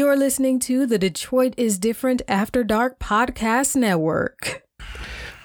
You're listening to the Detroit is Different After Dark Podcast Network.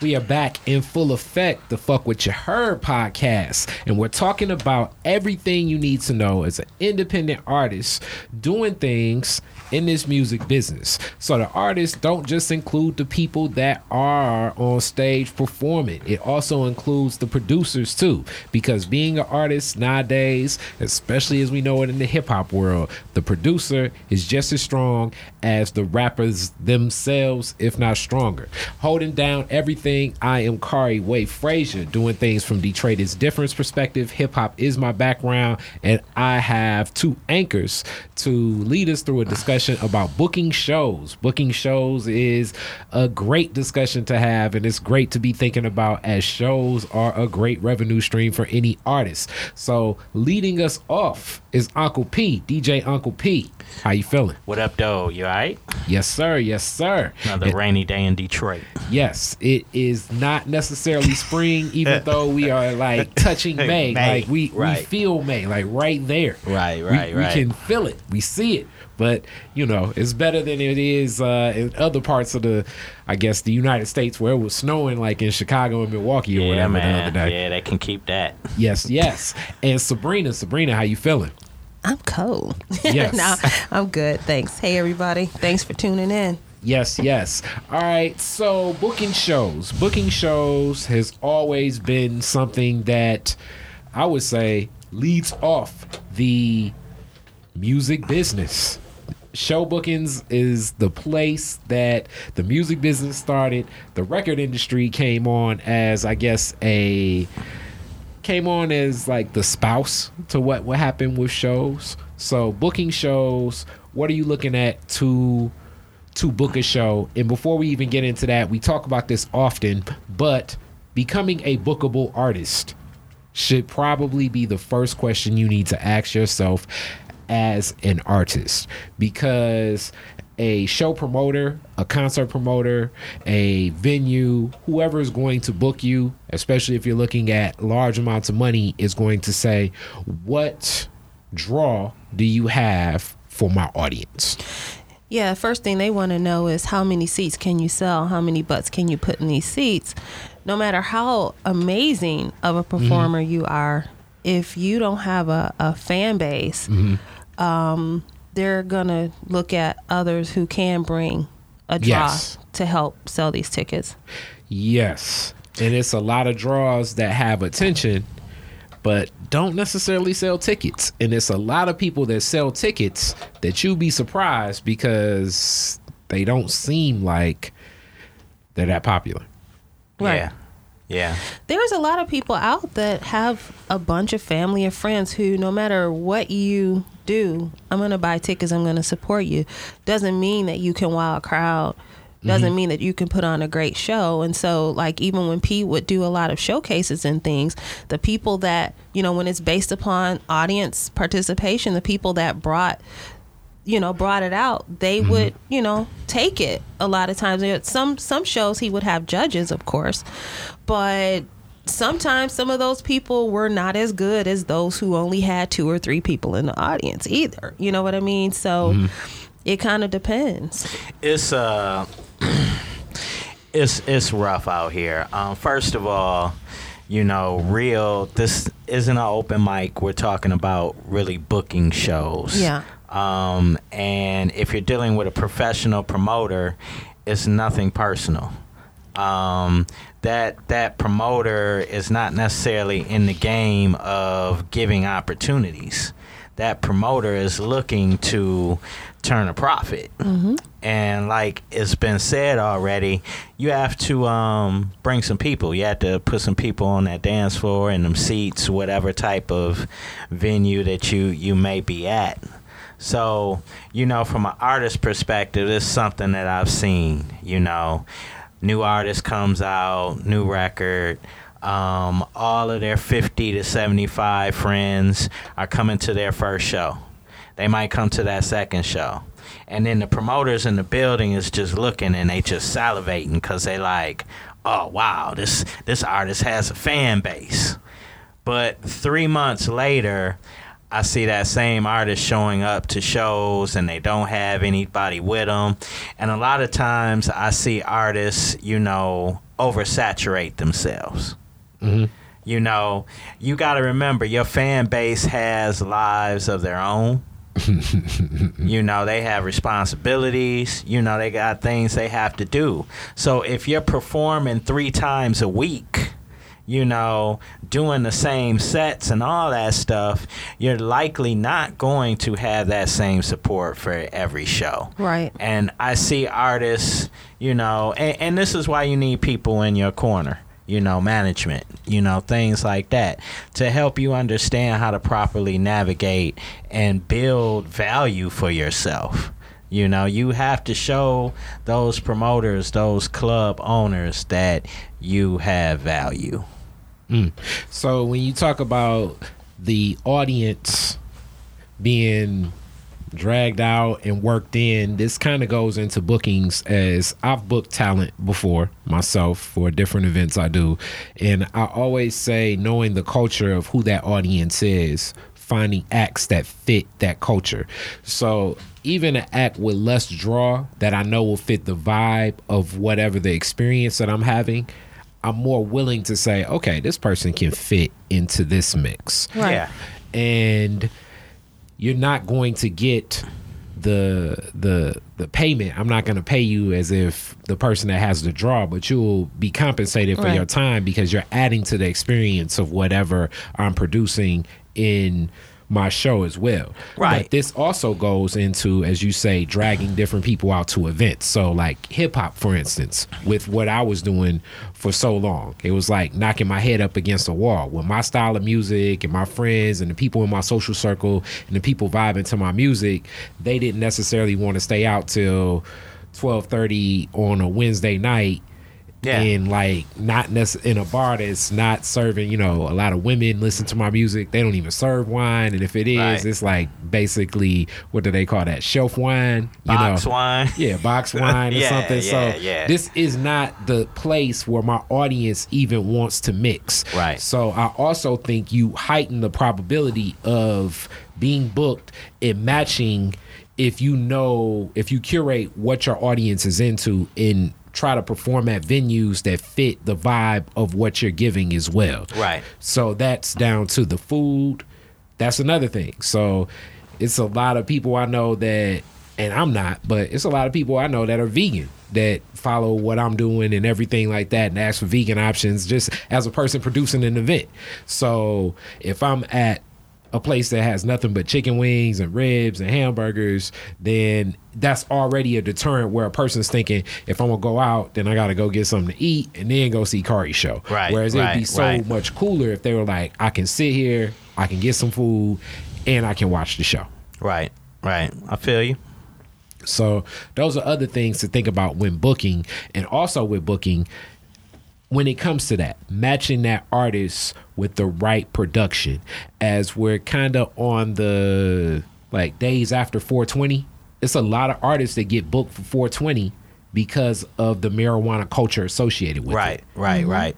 We are back in full effect, the Fuck What You Heard podcast. And we're talking about everything you need to know as an independent artist doing things in this music business. So the artists don't just include the people that are on stage performing, it also includes the producers too. Because being an artist nowadays, especially as we know it in the hip hop world, the producer is just as strong as the rappers themselves, if not stronger. Holding down everything, I am Khary WAE Frazier, doing things from Detroit is difference perspective. Hip hop is my background, and I have two anchors to lead us through a discussion about booking shows. Booking shows is a great discussion to have, and it's great to be thinking about as shows are a great revenue stream for any artist. So, leading us off is Uncle P, DJ Uncle P. How you feeling? What up, though? You alright? Yes, sir. Yes, sir. Another And- rainy day in Detroit. Yes, it is not necessarily spring, even though we are like touching May. May, Like we, we feel May, like right there. Right, We- right, we, can feel it. We see it. But you know, it's better than it is uh, in other parts of the, I guess, the United States where it was snowing, like in Chicago and Milwaukee or Yeah, whatever the other day. Yeah, they can keep that. Yes, yes. And Sabrina, Sabrina, how you feeling? I'm cold. Yes. no, I'm good. Thanks. Hey, everybody. Thanks for tuning in. Yes, yes. All right. So, booking shows. Booking shows has always been something that I would say leads off the music business. Show bookings is the place that the music business started. The record industry came on as, I guess, a came on as like the spouse to what what happened with shows. So booking shows, what are you looking at to to book a show? And before we even get into that, we talk about this often, but becoming a bookable artist should probably be the first question you need to ask yourself as an artist because a show promoter, a concert promoter, a venue, whoever is going to book you, especially if you're looking at large amounts of money, is going to say, What draw do you have for my audience? Yeah, first thing they want to know is how many seats can you sell? How many butts can you put in these seats? No matter how amazing of a mm-hmm. performer you are, if you don't have a, a fan base, mm-hmm. Um, they're going to look at others who can bring a draw Yes. to help sell these tickets. Yes. And it's a lot of draws that have attention, but don't necessarily sell tickets. And it's a lot of people that sell tickets that you'll be surprised because they don't seem like they're that popular. Right. Yeah. Yeah. there's a lot of people out that have a bunch of family and friends who no matter what you do i'm going to buy tickets i'm going to support you doesn't mean that you can wow a crowd doesn't mm-hmm. mean that you can put on a great show and so like even when pete would do a lot of showcases and things the people that you know when it's based upon audience participation the people that brought you know brought it out they would you know take it a lot of times some some shows he would have judges of course but sometimes some of those people were not as good as those who only had two or three people in the audience either you know what i mean so it kind of depends It's uh it's it's rough out here. Um first of all, you know, real this isn't an open mic. We're talking about really booking shows. Yeah. Um and if you're dealing with a professional promoter, it's nothing personal. um, that that promoter is not necessarily in the game of giving opportunities. That promoter is looking to turn a profit. And like it's been said already, you have to um, bring some people. You have to put some people on that dance floor and them seats, whatever type of venue that you you may be at. So, you know, from an artist perspective, it's something that I've seen, you know. New artist comes out, new record. Um, all of their 50 to 75 friends are coming to their first show. They might come to that second show. And then the promoters in the building is just looking and they just salivating because they like, oh wow, this this artist has a fan base. But three months later, I see that same artist showing up to shows and they don't have anybody with them. And a lot of times I see artists, you know, oversaturate themselves. Mm-hmm. You know, you got to remember your fan base has lives of their own. you know, they have responsibilities. You know, they got things they have to do. So if you're performing three times a week, you know, doing the same sets and all that stuff, you're likely not going to have that same support for every show. Right. And I see artists, you know, and, and this is why you need people in your corner, you know, management, you know, things like that to help you understand how to properly navigate and build value for yourself. You know, you have to show those promoters, those club owners that you have value. Mm. So when you talk about the audience being dragged out and worked in, this kind of goes into bookings as I've booked talent before myself for different events I do. And I always say knowing the culture of who that audience is, finding acts that fit that culture. So even an act with less draw that I know will fit the vibe of whatever the experience that I'm having, I'm more willing to say, okay, this person can fit into this mix. Right. Yeah. And you're not going to get the the the payment. I'm not going to pay you as if the person that has the draw, but you'll be compensated for Right. your time because you're adding to the experience of whatever I'm producing in my show as well. Right. But this also goes into, as you say, dragging different people out to events. So, like hip hop, for instance, with what I was doing for so long, it was like knocking my head up against a wall with my style of music and my friends and the people in my social circle and the people vibing to my music. They didn't necessarily want to stay out till twelve thirty on a Wednesday night Yeah. and like not necess- in a bar that's not serving you know a lot of women listen to my music they don't even serve wine and if it is Right. it's like basically what do they call that shelf wine you Box know wine. yeah box wine or Yeah, something yeah, so yeah. this is not the place where my audience even wants to mix Right. so i also think you heighten the probability of being booked and matching if you know if you curate what your audience is into and try to perform at venues that fit the vibe of what you're giving as well. Right. so that's down to the food. That's another thing. So it's a lot of people i know that and i'm not but it's a lot of people i know that are vegan that follow what i'm doing and everything like that and ask for vegan options just as a person producing an event. So if i'm at a place that has nothing but chicken wings and ribs and hamburgers, then that's already a deterrent where a person's thinking, if I'm gonna go out, then I gotta go get something to eat and then go see Khary show. Right, Whereas it'd be so right. much cooler if they were like, I can sit here, I can get some food, and I can watch the show. Right. Right. I feel you. So those are other things to think about when booking, and also with booking, when it comes to that, matching that artist with the right production, as we're kind of on the like days after 420. It's a lot of artists that get booked for 420 because of the marijuana culture associated with Right. it, Right. Right. Right.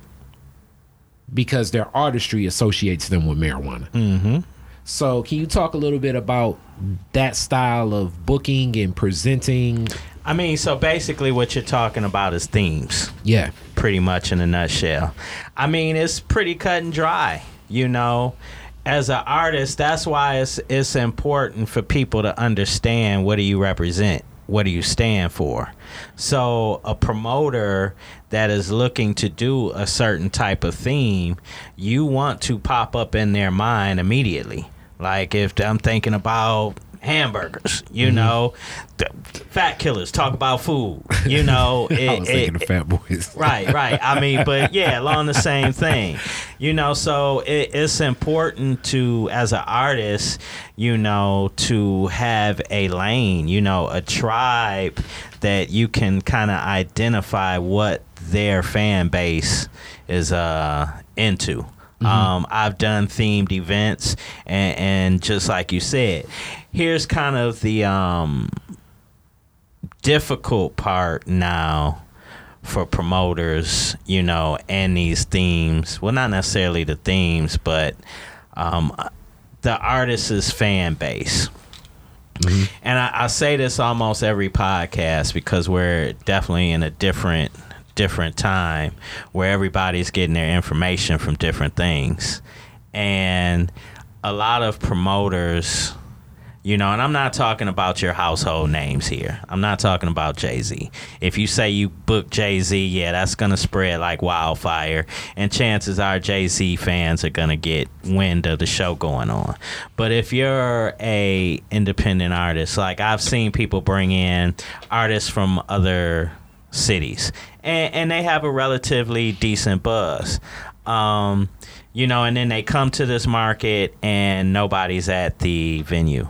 Because their artistry associates them with marijuana. Mm-hmm. So, can you talk a little bit about that style of booking and presenting? I mean, so basically, what you're talking about is themes. Yeah. pretty much in a nutshell. I mean, it's pretty cut and dry, you know. As an artist, that's why it's it's important for people to understand what do you represent, what do you stand for. So, a promoter that is looking to do a certain type of theme, you want to pop up in their mind immediately. Like if I'm thinking about hamburgers, you know, th- fat killers talk about food, you know, I it- was it- of Fat Boys. right right. I mean but yeah along the same thing you know? So it, it's important to as an artist you know to have a lane you know a tribe that you can kind of identify what their fan base is uh into um, I've done themed events, and, and just like you said, here's kind of the um, difficult part now for promoters, you know, and these themes. Well, not necessarily the themes, but um, the artist's fan base. And I, I say this almost every podcast because we're definitely in a different different time where everybody's getting their information from different things. And a lot of promoters you know, and I'm not talking about your household names here. I'm not talking about Jay Z. If you say you book Jay Z, yeah, that's gonna spread like wildfire, and chances are Jay Z fans are gonna get wind of the show going on. But if you're a independent artist, like I've seen people bring in artists from other cities, and, and they have a relatively decent buzz. Um, you know, and then they come to this market and nobody's at the venue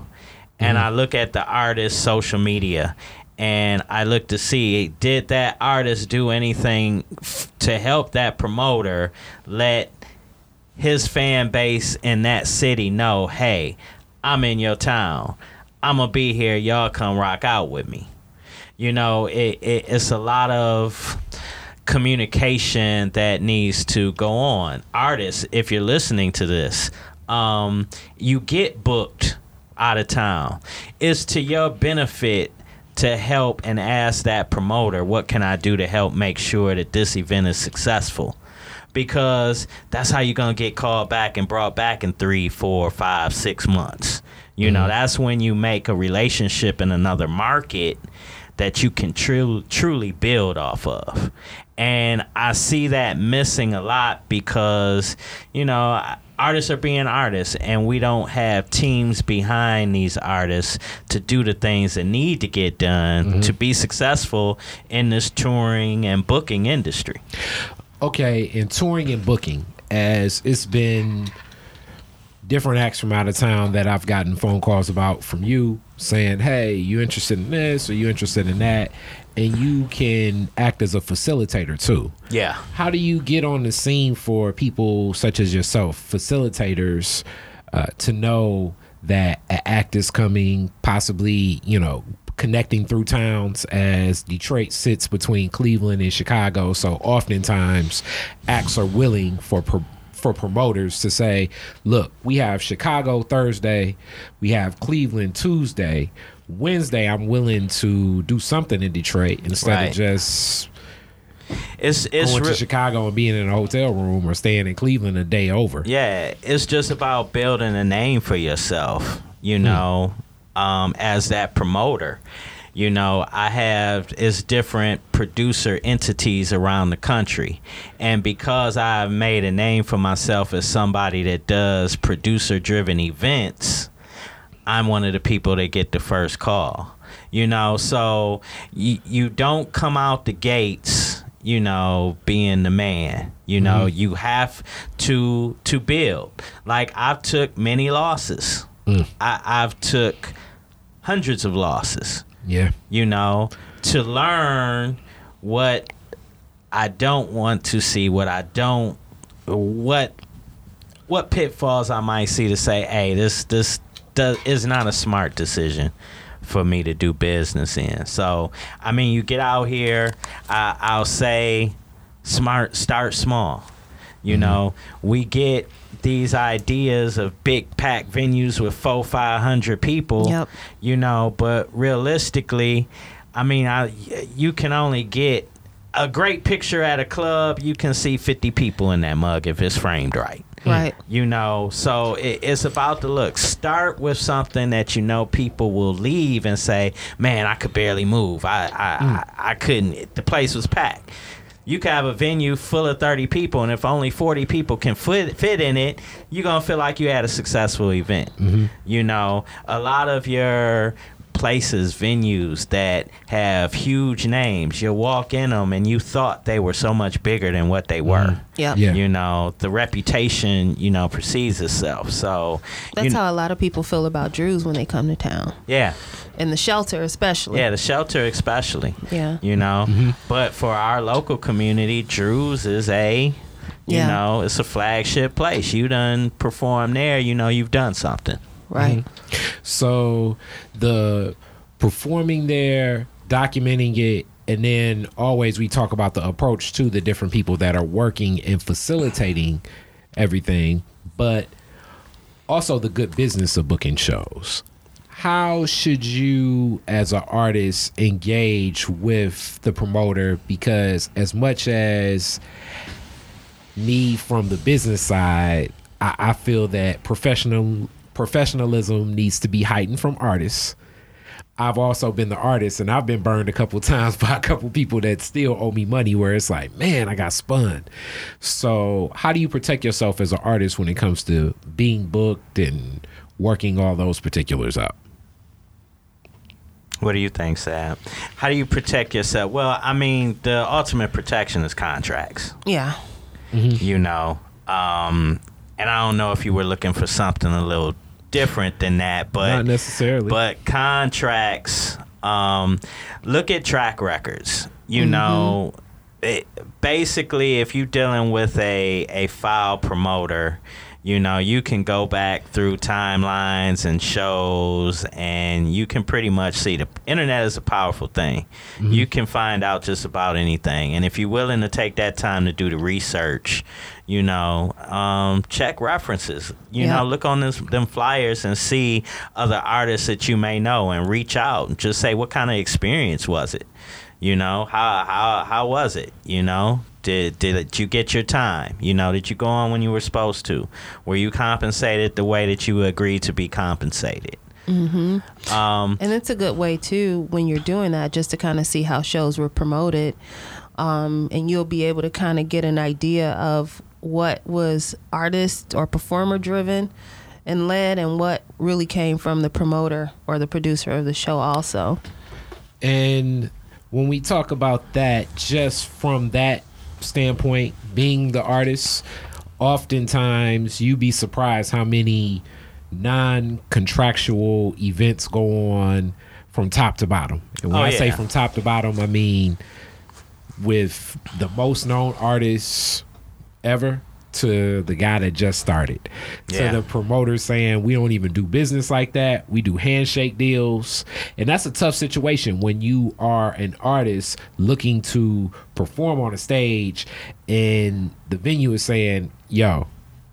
and I look at the artist's social media and I look to see did that artist do anything f- to help that promoter let his fan base in that city know, hey, I'm in your town. I'm gonna be here. Y'all come rock out with me. You know, it, it it's a lot of communication that needs to go on. Artists, if you're listening to this, um, you get booked out of town. It's to your benefit to help and ask that promoter, what can I do to help make sure that this event is successful? Because that's how you're gonna get called back and brought back in three, four, five, six months. You know, that's when you make a relationship in another market that you can tru- truly build off of. And I see that missing a lot because, you know, artists are being artists and we don't have teams behind these artists to do the things that need to get done mm-hmm. to be successful in this touring and booking industry. okay, in touring and booking, as it's been different acts from out of town that I've gotten phone calls about from you saying, "Hey, you interested in this or you interested in that?" And you can act as a facilitator too. Yeah. How do you get on the scene for people such as yourself, facilitators, uh, to know that an act is coming, possibly, you know, connecting through towns as Detroit sits between Cleveland and Chicago. So oftentimes acts are willing for pro- for promoters to say, look, we have Chicago Thursday, we have Cleveland Tuesday. Wednesday, I'm willing to do something in Detroit instead Right. of just It's it's going re- to Chicago and being in a hotel room or staying in Cleveland a day over. Yeah, it's just about building a name for yourself, you know, um, as that promoter. You know, I have it's different producer entities around the country. And because I've made a name for myself as somebody that does producer driven events, I'm one of the people that get the first call. You know, so you you don't come out the gates, you know, being the man. You know, mm-hmm. you have to to build. Like I've took many losses. Mm. I, I've took hundreds of losses Yeah. you know, to learn what I don't want to see, what I don't, what what pitfalls I might see to say, hey, this this does is not a smart decision for me to do business in. So, I mean, you get out here, I, I'll say, smart, start small. You mm-hmm. know, we get these ideas of big pack venues with four, five hundred people Yep. you know but realistically i mean I, you can only get a great picture at a club you can see 50 people in that mug if it's framed right. Hmm. Right. you know so it, it's about the look. Start with something that you know people will leave and say man i could barely move. I i, hmm. I, I couldn't. The place was packed you could have a venue full of 30 people and if only 40 people can fit, fit in it you're gonna feel like you had a successful event. Mm-hmm. You know a lot of your places venues that have huge names. You walk in them and you thought they were so much bigger than what they were. Mm-hmm. Yep. Yeah. you know the reputation you know precedes itself. So That's you, how a lot of people feel about Drews when they come to town, yeah. And the shelter especially. yeah the shelter especially. Yeah. you know? Mm-hmm. But for our local community drews is a you Yeah. know it's a flagship place. You done perform there you know you've done something Right. Mm-hmm. So the performing there, documenting it, and then always we talk about the approach to the different people that are working and facilitating everything. But also the good business of booking shows. How should you, as an artist, engage with the promoter? Because as much as me from the business side, I, I feel that professional professionalism needs to be heightened from artists. I've also been the artist, and I've been burned a couple times by a couple people that still owe me money. Where it's like, man, I got spun. So, how do you protect yourself as an artist when it comes to being booked and working all those particulars out? What do you think, Sam? How do you protect yourself? Well, I mean, the ultimate protection is contracts. Yeah. You know, um, and I don't know if you were looking for something a little different than that, but Not necessarily. But contracts, um, look at track records. You know, it, basically, if you're dealing with a a file promoter, you know, you can go back through timelines and shows, and you can pretty much see the internet is a powerful thing. You can find out just about anything, and if you're willing to take that time to do the research, you know, um, check references. You Yeah. know, look on this, them flyers and see other artists that you may know, and reach out and just say, what kind of experience was it? You know, how how how was it? You know, did did you get your time? You know, did you go on when you were supposed to? Were you compensated the way that you agreed to be compensated? Mm-hmm. Um, And it's a good way too when you're doing that, just to kind of see how shows were promoted, um, and you'll be able to kind of get an idea of what was artist or performer driven and led, and what really came from the promoter or the producer of the show. Also, And when we talk about that, just from that standpoint, being the artist, oftentimes you'd be surprised how many non-contractual events go on from top to bottom. And when Oh, I say from top to bottom, I mean with the most known artists ever to the guy that just started Yeah. to the promoter saying we don't even do business like that we do handshake deals and that's a tough situation when you are an artist looking to perform on a stage and the venue is saying yo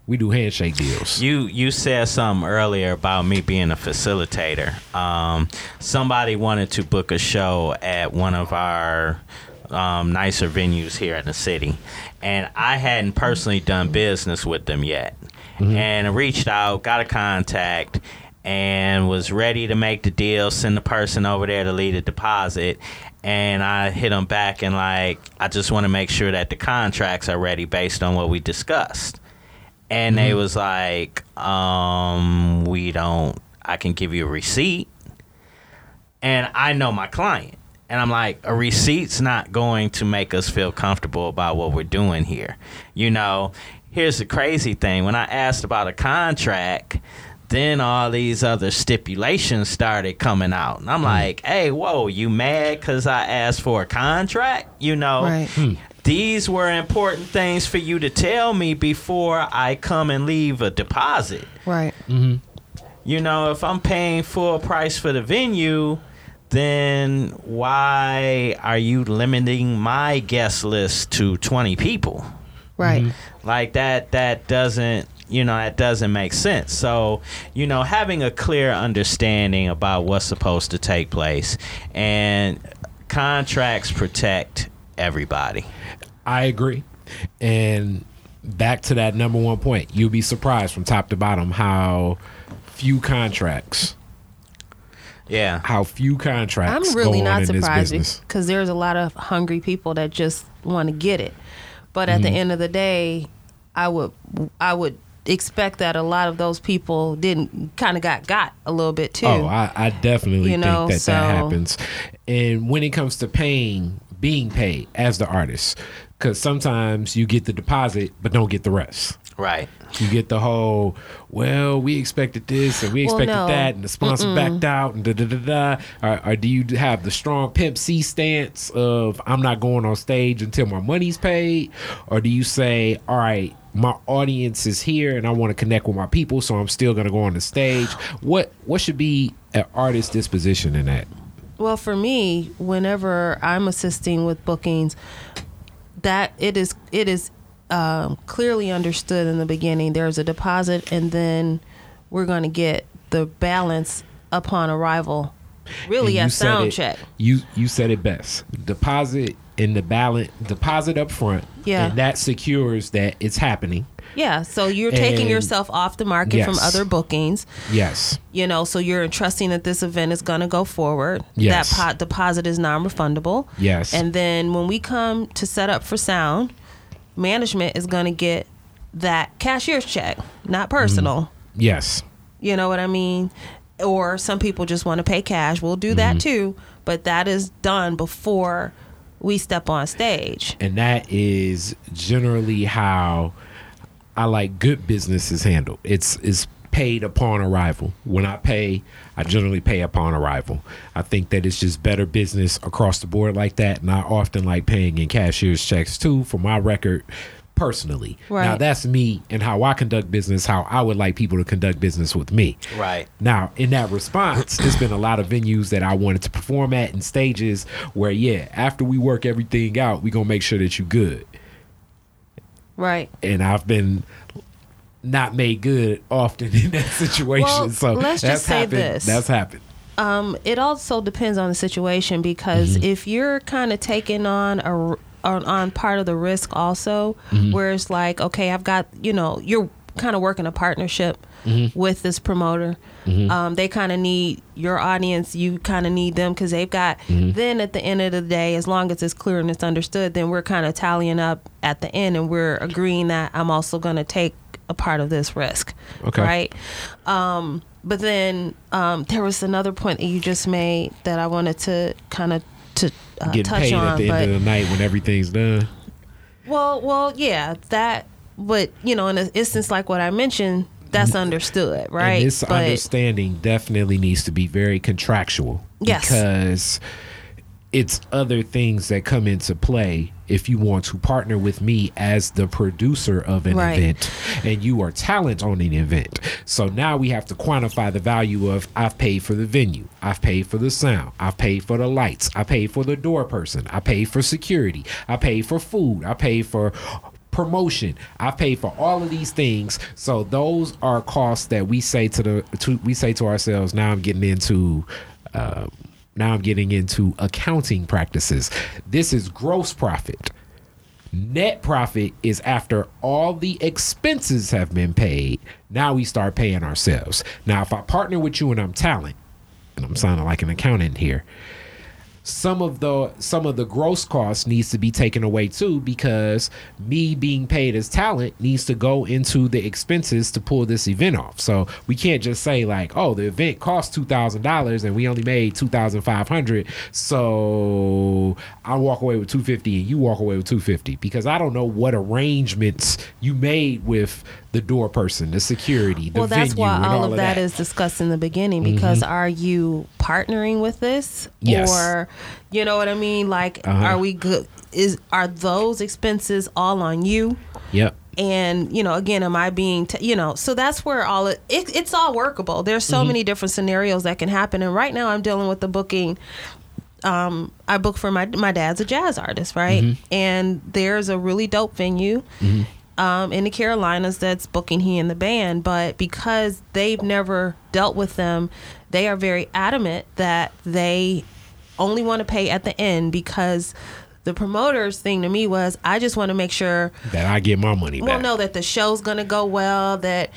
we do handshake deals You you said something earlier about me being a facilitator. Um, somebody wanted to book a show at one of our um, nicer venues here in the city, and I hadn't personally done business with them yet. And I reached out, got a contact, and was ready to make the deal. Send the person over there to lead a deposit. And I hit them back and like, I just want to make sure that the contracts are ready based on what we discussed and they was like um we don't i can give you a receipt and i know my client and i'm like a receipt's not going to make us feel comfortable about what we're doing here. You know here's the crazy thing. When i asked about a contract then all these other stipulations started coming out. And i'm hmm. like hey whoa you mad because i asked for a contract? You know Right. Hmm. these were important things for you to tell me before I come and leave a deposit. right? Mm-hmm. You know, if I'm paying full price for the venue, then why are you limiting my guest list to 20 people? Right. Mm-hmm. Like that that doesn't you know that doesn't make sense. So, you know, having a clear understanding about what's supposed to take place and contracts protect everybody. I agree. And back to that number one point, you'll be surprised from top to bottom how few contracts, Yeah. how few contracts. I'm really go not in surprised because there's a lot of hungry people that just want to get it. But at the Mm-hmm. end of the day, I would I would expect that a lot of those people didn't kind of got got a little bit too. Oh, I, I definitely You know, think that so- that happens. And when it comes to paying, being paid as the artist, because sometimes you get the deposit but don't get the rest. Right. You get the whole, well, we expected this and we Well, expected no. that, and the sponsor backed out, and da da da da. Or, or do you have the strong Pimp C stance of I'm not going on stage until my money's paid, or do you say, all right, my audience is here and I want to connect with my people, so I'm still going to go on the stage? What what should be an artist's disposition in that? Well, for me, whenever I'm assisting with bookings, that it is it is um, clearly understood in the beginning. There's a deposit, and then we're going to get the balance upon arrival. Really, And at sound it- check. You you said it best. Deposit in the balance, deposit up front, Yeah. and that secures that it's happening. Yeah, so you're taking yourself off the market from other bookings. Yes, You know, so you're entrusting that this event is going to go forward. Yes. That pot deposit is non-refundable. yes, And then when we come to set up for sound, management is going to get that cashier's check, not personal. Mm. yes. You know what I mean? Or some people just want to pay cash. We'll do that mm-hmm. too, but that is done before we step on stage. and that is generally how I like good business is handled. It's is paid upon arrival. When I pay, I generally pay upon arrival. I think that it's just better business across the board like that. And I often like paying in cashier's checks too for my record personally. Right. Now that's me and how I conduct business, how I would like people to conduct business with me. Right. Now, in that response, there's been a lot of venues that I wanted to perform at and stages where, yeah, after we work everything out, we gonna make sure that you good. Right. And I've been not made good often in that situation. Well, so let's that's just say happened. this. That's happened. Um, it also depends on the situation because Mm-hmm. if you're kind of taking on a on, on part of the risk also, Mm-hmm. where it's like, okay, I've got you know, you're kind of working a partnership Mm-hmm. with this promoter. Um, they kind of need your audience. You kind of need them because they've got. Mm-hmm. Then at the end of the day, as long as it's clear and it's understood, then we're kind of tallying up at the end and we're agreeing that I'm also going to take a part of this risk. Okay. Right. Um, but then um, there was another point that you just made that I wanted to kind of to uh, Getting touch paid on. at the but end of the night when everything's done. well, well, yeah, that. But you know, in an instance like what I mentioned, that's understood, right? And this but understanding definitely needs to be very contractual. Yes. Because it's other things that come into play if you want to partner with me as the producer of an Right. event and you are talent on an event. So now we have to quantify the value of I've paid for the venue, I've paid for the sound, I've paid for the lights, I paid for the door person, I paid for security, I paid for food, I paid for promotion. I pay for all of these things. So those are costs that we say to the to we say to ourselves. Now I'm getting into. Uh, now I'm getting into accounting practices. This is gross profit. Net profit is after all the expenses have been paid. Now we start paying ourselves. Now, if I partner with you and I'm talent, and I'm sounding like an accountant here, some of the some of the gross costs needs to be taken away too because me being paid as talent needs to go into the expenses to pull this event off. So we can't just say like, oh, the event cost two thousand dollars and we only made two thousand five hundred, so I walk away with two fifty and you walk away with two fifty because I don't know what arrangements you made with the door person, the security, the well, that's why all all of that is discussed in the beginning. Mm-hmm. Because are you partnering with this, Yes. or you know what I mean? Like, Uh-huh. are we good? Is are those expenses all on you? Yep. and you know again am i being t- you know so that's where all it, it it's all workable there's so many different scenarios that can happen and right now i'm dealing with the booking um i book for my my dad's a jazz artist right and there's a really dope venue um, in the Carolinas that's booking he and the band, but because they've never dealt with them, they are very adamant that they only want to pay at the end because the promoter's thing to me was I just want to make sure That I get my money back. well know that the show's gonna go well that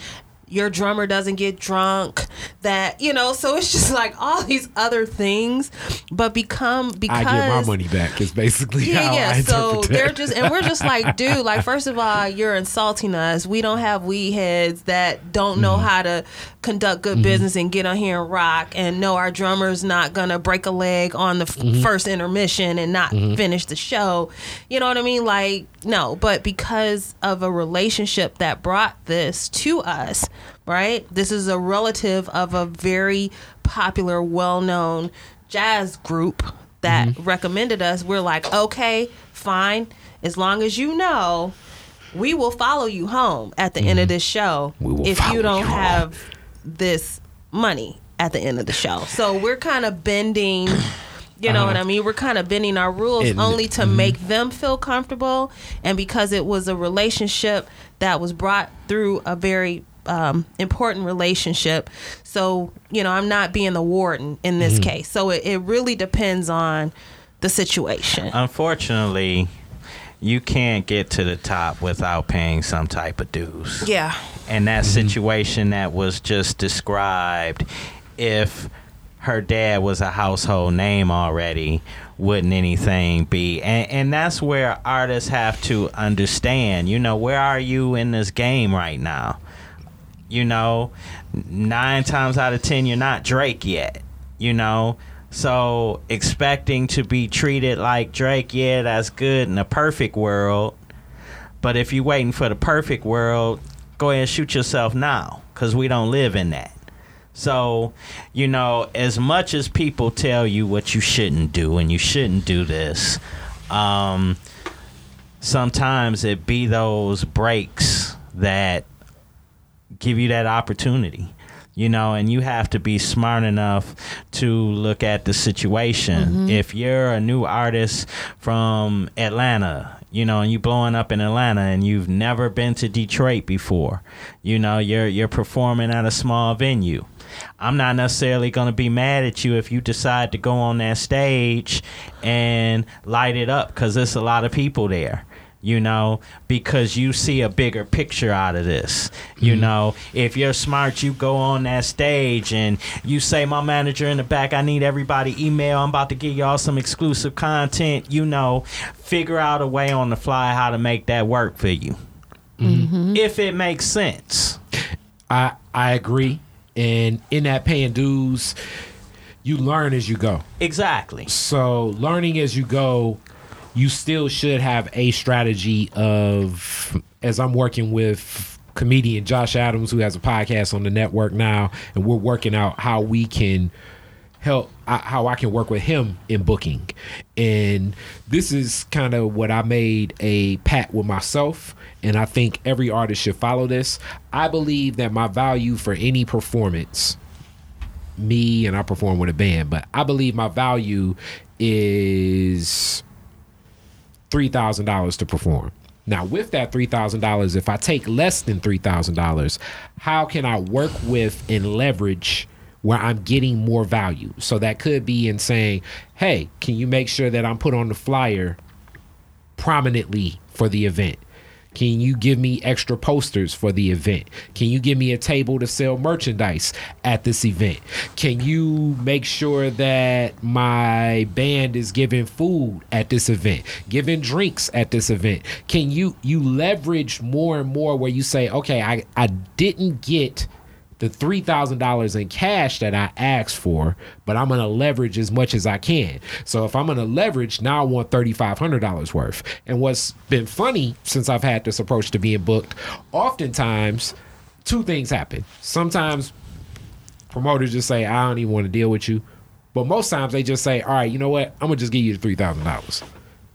your drummer doesn't get drunk that you know so it's just like all these other things but become because I get my money back is basically yeah, how yeah. So they're just, and we're just like, dude, like, first of all, you're insulting us. We don't have weed heads that don't know Mm-hmm. how to conduct good business and get on here and rock, and know our drummer's not gonna break a leg on the f- Mm-hmm. first intermission and not finish the show. You know what I mean? Like, no, but because of a relationship that brought this to us, right? This is a relative of a very popular, well-known jazz group that Mm-hmm. recommended us, we're like, okay, fine. As long as you know, we will follow you home at the end of this show Mm-hmm. We will if you don't you have this money at the end of the show. So we're kind of bending, you know what I mean? We're kind of bending our rules Uh-huh. Only to make them feel comfortable. And because it was a relationship that was brought through a very um, important relationship. So you know, I'm not being the warden in this case. So it, it really depends on the situation. Unfortunately, you can't get to the top without paying some type of dues. yeah. And that situation that was just described, if her dad was a household name already, wouldn't anything be? And, and that's where artists have to understand, you know, where are you in this game right now? You know, nine times out of ten, you're not Drake yet, you know? So expecting to be treated like Drake, yeah, that's good in a perfect world. But if you're waiting for the perfect world, go ahead and shoot yourself now because we don't live in that. So, you know, as much as people tell you what you shouldn't do and you shouldn't do this, um, sometimes it be those breaks that give you that opportunity you know and you have to be smart enough to look at the situation. If you're a new artist from atlanta you know and you blowing up in atlanta and you've never been to detroit before you know you're you're performing at a small venue. I'm not necessarily going to be mad at you if you decide to go on that stage and light it up because there's a lot of people there you know, because you see a bigger picture out of this. You mm-hmm. know, if you're smart, you go on that stage and you say, My manager in the back, I need everybody email. I'm about to give y'all some exclusive content. You know, figure out a way on the fly how to make that work for you. Mm-hmm. If it makes sense. I I agree. And in that paying dues, you learn as you go. Exactly. So learning as you go, you still should have a strategy of as I'm working with comedian Josh Adams who has a podcast on the network now and we're working out how we can help how I can work with him in booking. And this is kind of what I made a pact with myself and I think every artist should follow this. I believe that my value for any performance me and I perform with a band, but I believe my value is three thousand dollars to perform. Now, with that three thousand dollars, if I take less than three thousand dollars, how can I work with and leverage where I'm getting more value? So that could be in saying, "Hey, can you make sure that I'm put on the flyer prominently for the event?" Can you give me extra posters for the event? Can you give me a table to sell merchandise at this event? Can you make sure that my band is giving food at this event, giving drinks at this event? Can you you leverage more and more where you say, okay, I, I didn't get the three thousand dollars in cash that I asked for, but I'm gonna leverage as much as I can. So if I'm gonna leverage, now I want thirty five hundred dollars worth. And what's been funny since I've had this approach to being booked, oftentimes two things happen. Sometimes promoters just say, I don't even want to deal with you. But most times they just say, All right, you know what? I'm gonna just give you the three thousand dollars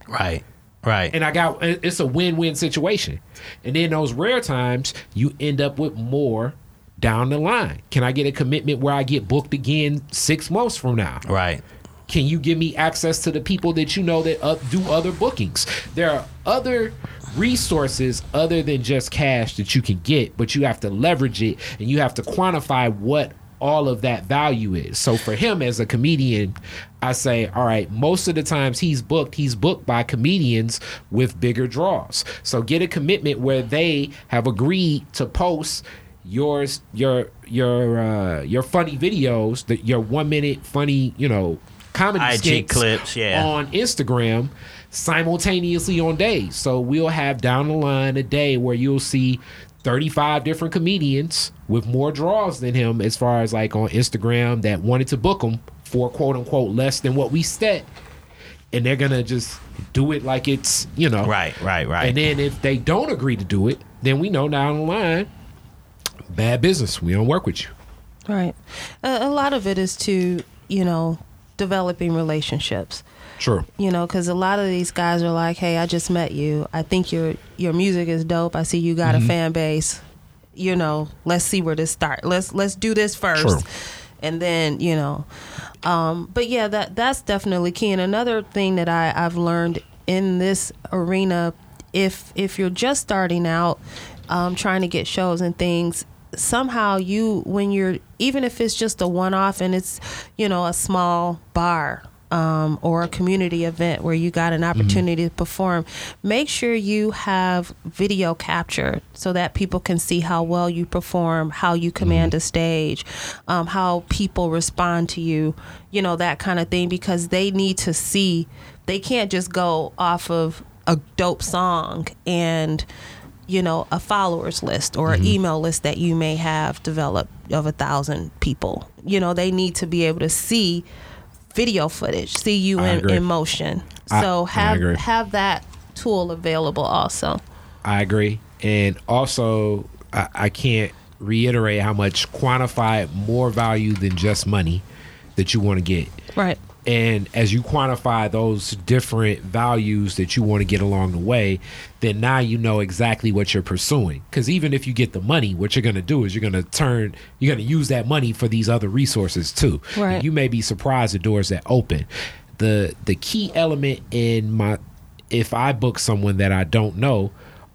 Right. Right. and I got it's a win-win situation. And then those rare times you end up with more down the line. Can I get a commitment where I get booked again 6 months from now? right. Can you give me access to the people that you know that uh, do other bookings? There are other resources other than just cash that you can get, but you have to leverage it and you have to quantify what all of that value is. So for him as a comedian, I say, all right, most of the times he's booked, he's booked by comedians with bigger draws. So get a commitment where they have agreed to post yours your your uh your funny videos, that your 1 minute funny, you know, comedy IG skits clips, yeah. on Instagram simultaneously on days. So we'll have down the line a day where you'll see 35 different comedians with more draws than him as far as like on Instagram that wanted to book him for quote unquote less than what we set. And they're gonna just do it like it's, you know. Right. Right. Right. And then if they don't agree to do it, then we know down the line, bad business. We don't work with you. Right. A, a lot of it is to, you know, developing relationships. True. You know, because a lot of these guys are like, "Hey, I just met you. I think your your music is dope. I see you got Mm-hmm. a fan base. You know, let's see where this start. Let's let's do this first, True. and then you know." Um, but yeah, that that's definitely key. And another thing that I I've learned in this arena, if if you're just starting out, um, trying to get shows and things, somehow you when you're even if it's just a one off and it's you know a small bar um, or a community event where you got an opportunity to perform, make sure you have video capture so that people can see how well you perform, how you command a stage, um, how people respond to you, you know, that kind of thing, because they need to see, they can't just go off of a dope song and you know a followers list or an mm-hmm. email list that you may have developed of a thousand people you know they need to be able to see video footage see you in, in motion so I have agree. have that tool available also I agree. And also, I, I can't reiterate how much quantify more value than just money that you want to get. right And as you quantify those different values that you want to get along the way, then now you know exactly what you're pursuing. Because even if you get the money, what you're going to do is you're going to turn, you're going to use that money for these other resources too. Right. And you may be surprised the doors that open. The the key element in my, if I book someone that I don't know,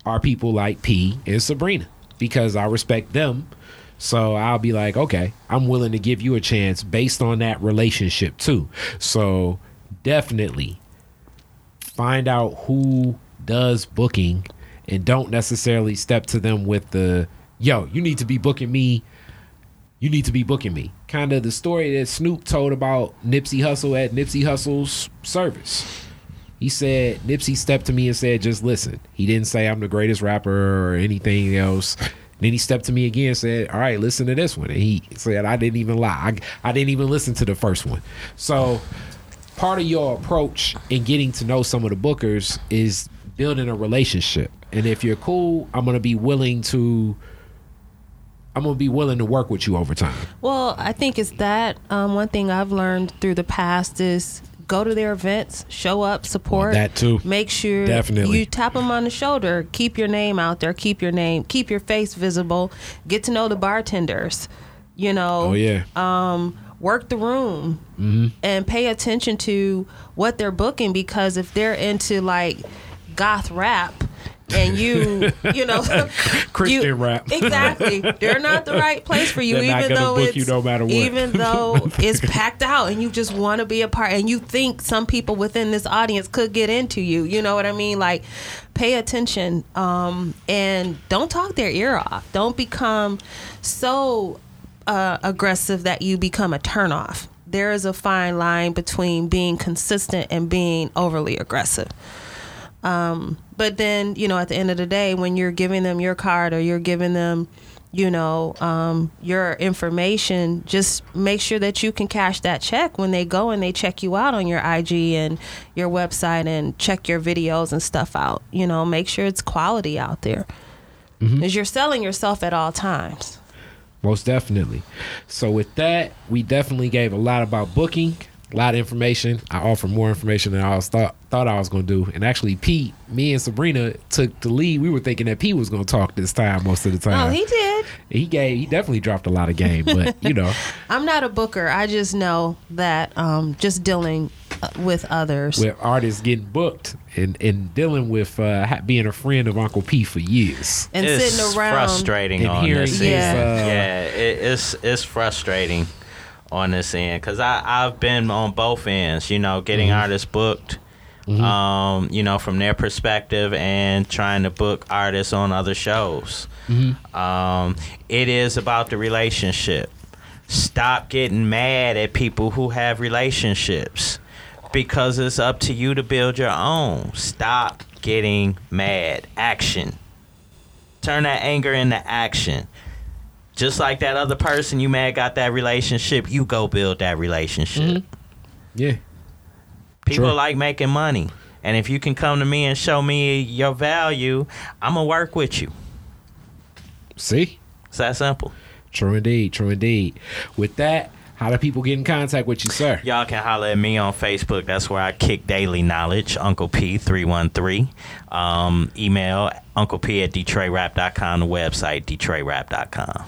are people like P and Sabrina because I respect them. So I'll be like, okay, I'm willing to give you a chance based on that relationship too. So definitely find out who does booking and don't necessarily step to them with the, yo, you need to be booking me. You need to be booking me. Kind of the story that Snoop told about Nipsey Hussle at Nipsey Hussle's service. He said Nipsey stepped to me and said, "Just listen." He didn't say I'm the greatest rapper or anything else. Then he stepped to me again and said, "All right, listen to this one." And he said, "I didn't even lie. I, I didn't even listen to the first one." So, part of your approach in getting to know some of the bookers is building a relationship. And if you're cool, I'm gonna be willing to. I'm gonna be willing to work with you over time. Well, I think it's that. Um, one thing I've learned through the past is go to their events, show up, support. That too. Make sure Definitely. you tap them on the shoulder. Keep your name out there. Keep your name. Keep your face visible. Get to know the bartenders. You know. Oh yeah. Um, work the room Mm-hmm. and pay attention to what they're booking because if they're into like goth rap and you you know Christian you- rap. exactly. They're not the right place for you They're even though book it's you no matter what. even though it's packed out and you just want to be a part and you think some people within this audience could get into you you know what i mean? Like pay attention um and don't talk their ear off. Don't become so uh, aggressive that you become a turnoff. There is a fine line between being consistent and being overly aggressive. Um, but then, you know, at the end of the day, when you're giving them your card or you're giving them, you know, um, your information, just make sure that you can cash that check when they go and they check you out on your IG and your website and check your videos and stuff out. You know, make sure it's quality out there. Because you're selling yourself at all times. Most definitely. So with that, we definitely gave a lot about booking, a lot of information. I offered more information than I was thought thought I was going to do. And actually, Pete, me and Sabrina took the lead. We were thinking that Pete was going to talk this time most of the time. Oh, he did. he gave he definitely dropped a lot of game, but you know, I'm not a booker. I just know that um, just dealing uh, with others. with artists getting booked and and dealing with uh, being a friend of Uncle P for years. and it's sitting around frustrating and on hearing this his. Yeah. uh, yeah, it, it's it's frustrating on this end because I I've been on both ends. You know, getting Mm-hmm. artists booked. Um, you know, from their perspective, and trying to book artists on other shows. Mm-hmm. Um, it is about the relationship. Stop getting mad at people who have relationships because it's up to you to build your own. Stop getting mad. Action. Turn that anger into action. Just like that other person you mad got that relationship, you go build that relationship. Yeah, People Sure. like making money. And if you can come to me and show me your value, I'm going to work with you. see, It's that simple. true indeed, true indeed. With that, how do people get in contact with you, sir? Y'all can holler at me on Facebook. That's where I kick daily knowledge. Uncle P313. Um, email Uncle P at DetroitRap.com. The website, DetroitRap.com.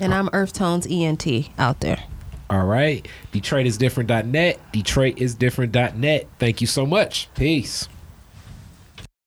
And I'm Earth Tones ENT out there. All right. DetroitisDifferent.net. DetroitisDifferent.net. Thank you so much. Peace.